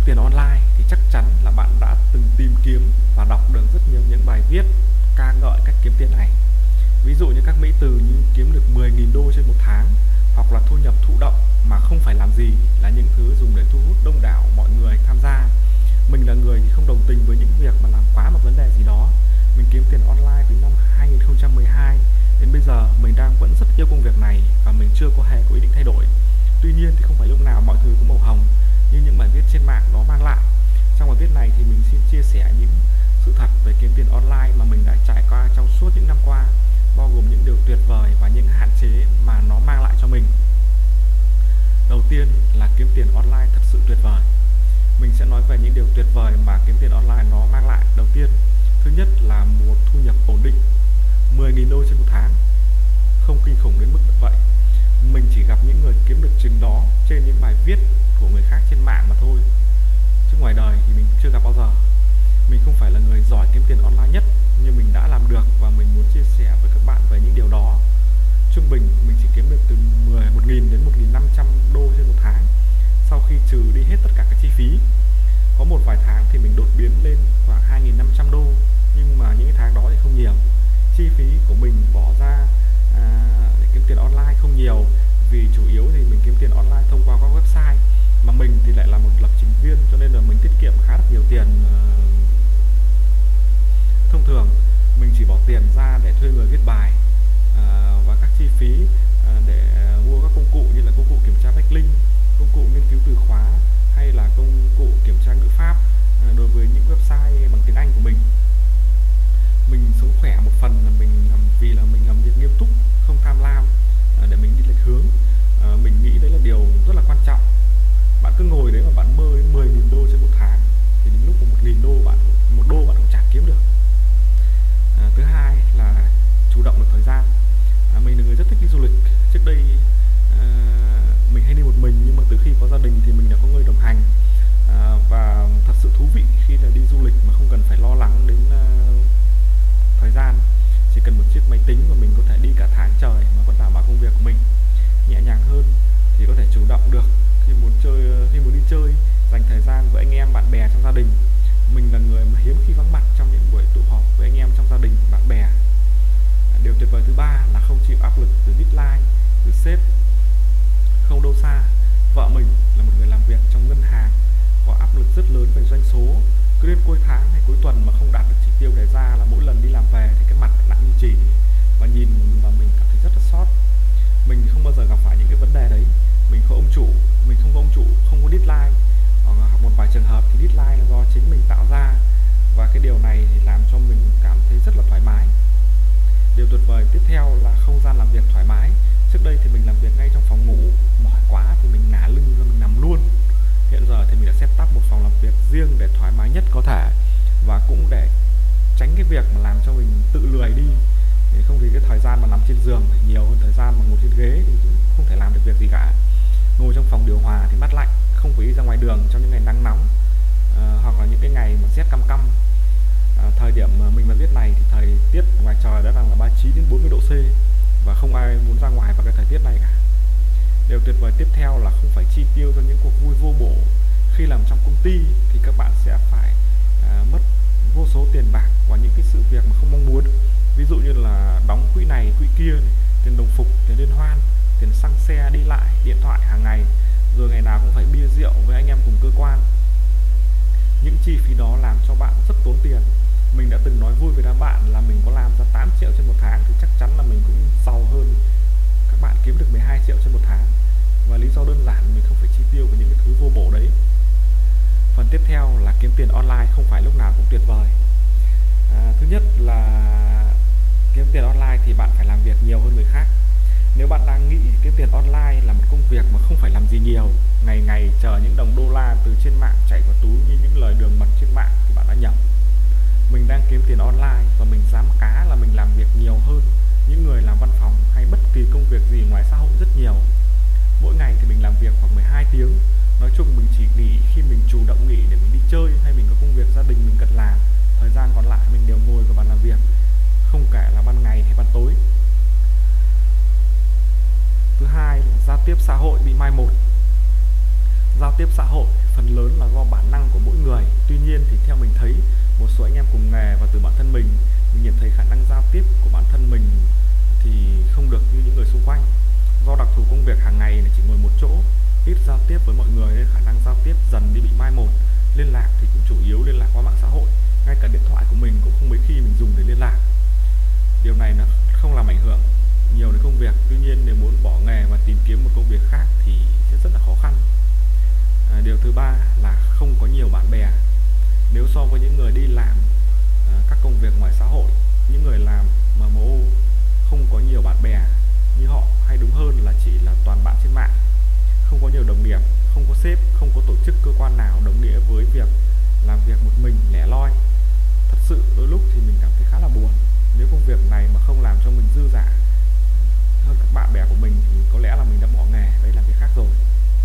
kiếm tiền online thì chắc chắn là bạn đã từng tìm kiếm và đọc được rất nhiều những bài viết ca ngợi cách kiếm tiền này. Ví dụ như các mỹ từ như kiếm được 10.000 đô trên một tháng hoặc là thu nhập thụ động mà không phải làm gì là những thứ dùng để thu hút đông đảo mọi người tham gia. Mình là người thì không đồng tình với những việc mà làm quá một vấn đề gì đó. Mình kiếm tiền online từ năm 2012 đến bây giờ mình đang vẫn rất yêu công việc này và mình chưa có hề có ý định thay đổi. Tuy nhiên thì không phải lúc tiên là kiếm tiền online thật sự tuyệt vời. Mình sẽ nói về những điều tuyệt vời mà kiếm tiền online nó mang lại. Đầu tiên, thứ nhất là một thu nhập ổn định 10.000 đô trên một tháng. Không kinh khủng đến mức vậy. Mình chỉ gặp những người kiếm được chừng đó trên những bài viết của người khác trên mạng mà thôi. Chứ ngoài đời thì mình chưa gặp bao giờ. Mình không phải là người giỏi kiếm tiền online nhất. Biến lên khoảng 2.500 đô nhưng mà những cái tháng đó thì không nhiều. Chi phí của mình bỏ ra à, để kiếm tiền online không nhiều. Vì chủ yếu thì mình kiếm tiền online thông qua các website mà mình thì lại là một lập trình viên cho nên là mình tiết kiệm khá là nhiều tiền ờ, thông thường. Mình chỉ bỏ tiền ra để thuê người viết bài à, và các chi phí từ khi có gia đình thì mình đã có người số cứ đến cuối tháng cho mình tự lười đi. Thì không thì cái thời gian mà nằm trên giường phải nhiều hơn thời gian mà ngồi trên ghế thì không thể làm được việc gì cả. Ngồi trong phòng điều hòa thì mát lạnh không phải đi ra ngoài đường trong những ngày nắng nóng à, hoặc là những cái ngày mà rét căm căm à, ờ, thời điểm mà mình mà viết này thì thời tiết ngoài trời đã đang là 39 đến 40 độ C và không ai muốn ra ngoài vào cái thời tiết này cả. Điều tuyệt vời tiếp theo là không phải chi tiêu cho những cuộc vui vô bổ. Khi làm trong công ty thì các bạn sẽ phải à, mất vô số tiền bạc và những cái sự liên hoan tiền xăng xe đi lại điện thoại hàng ngày rồi ngày nào cũng phải bia rượu với anh em cùng cơ quan. Những chi phí đó làm cho bạn rất tốn tiền. Mình đã từng nói vui với đám bạn là mình có làm ra 8 triệu trên một tháng thì chắc chắn là mình cũng giàu hơn. Các bạn kiếm được 12 triệu trên một tháng. Và lý do đơn giản mình không phải chi tiêu vào những cái thứ vô bổ đấy. Phần tiếp theo là kiếm tiền online không phải lúc nào cũng tuyệt vời. À, thứ nhất là kiếm tiền online thì bạn phải làm việc nhiều hơn người khác nếu bạn đang nghĩ kiếm tiền online là một công việc mà không phải làm gì nhiều, ngày ngày chờ những đồng đô la từ trên mạng chảy vào túi như những lời đường mật trên mạng thì bạn đã nhầm. Mình đang kiếm tiền online và mình dám cá là mình làm việc nhiều hơn những người làm văn phòng hay bất kỳ công việc gì ngoài xã hội rất nhiều. Mỗi ngày thì mình làm việc khoảng 12 tiếng, nói chung mình chỉ nghỉ khi mình chủ động nghỉ để mình đi chơi hay tiếp xã hội bị mai một. Giao tiếp xã hội phần lớn là do bản năng của mỗi người. Tuy nhiên thì theo mình thấy, một số anh em cùng nghề và từ bản thân mình mình nhận thấy khả năng giao tiếp của bản thân mình thì không được như những người xung quanh. Do đặc thù công việc hàng ngày là chỉ ngồi một chỗ, ít giao tiếp với mọi người nên khả năng giao tiếp dần đi bị mai một. Liên lạc thì cũng chủ yếu liên lạc qua mạng xã hội, ngay cả điện thoại của mình cũng không mấy khi mình dùng để liên lạc. Điều này nó không làm ảnh hưởng nhiều đến công việc. Tuy nhiên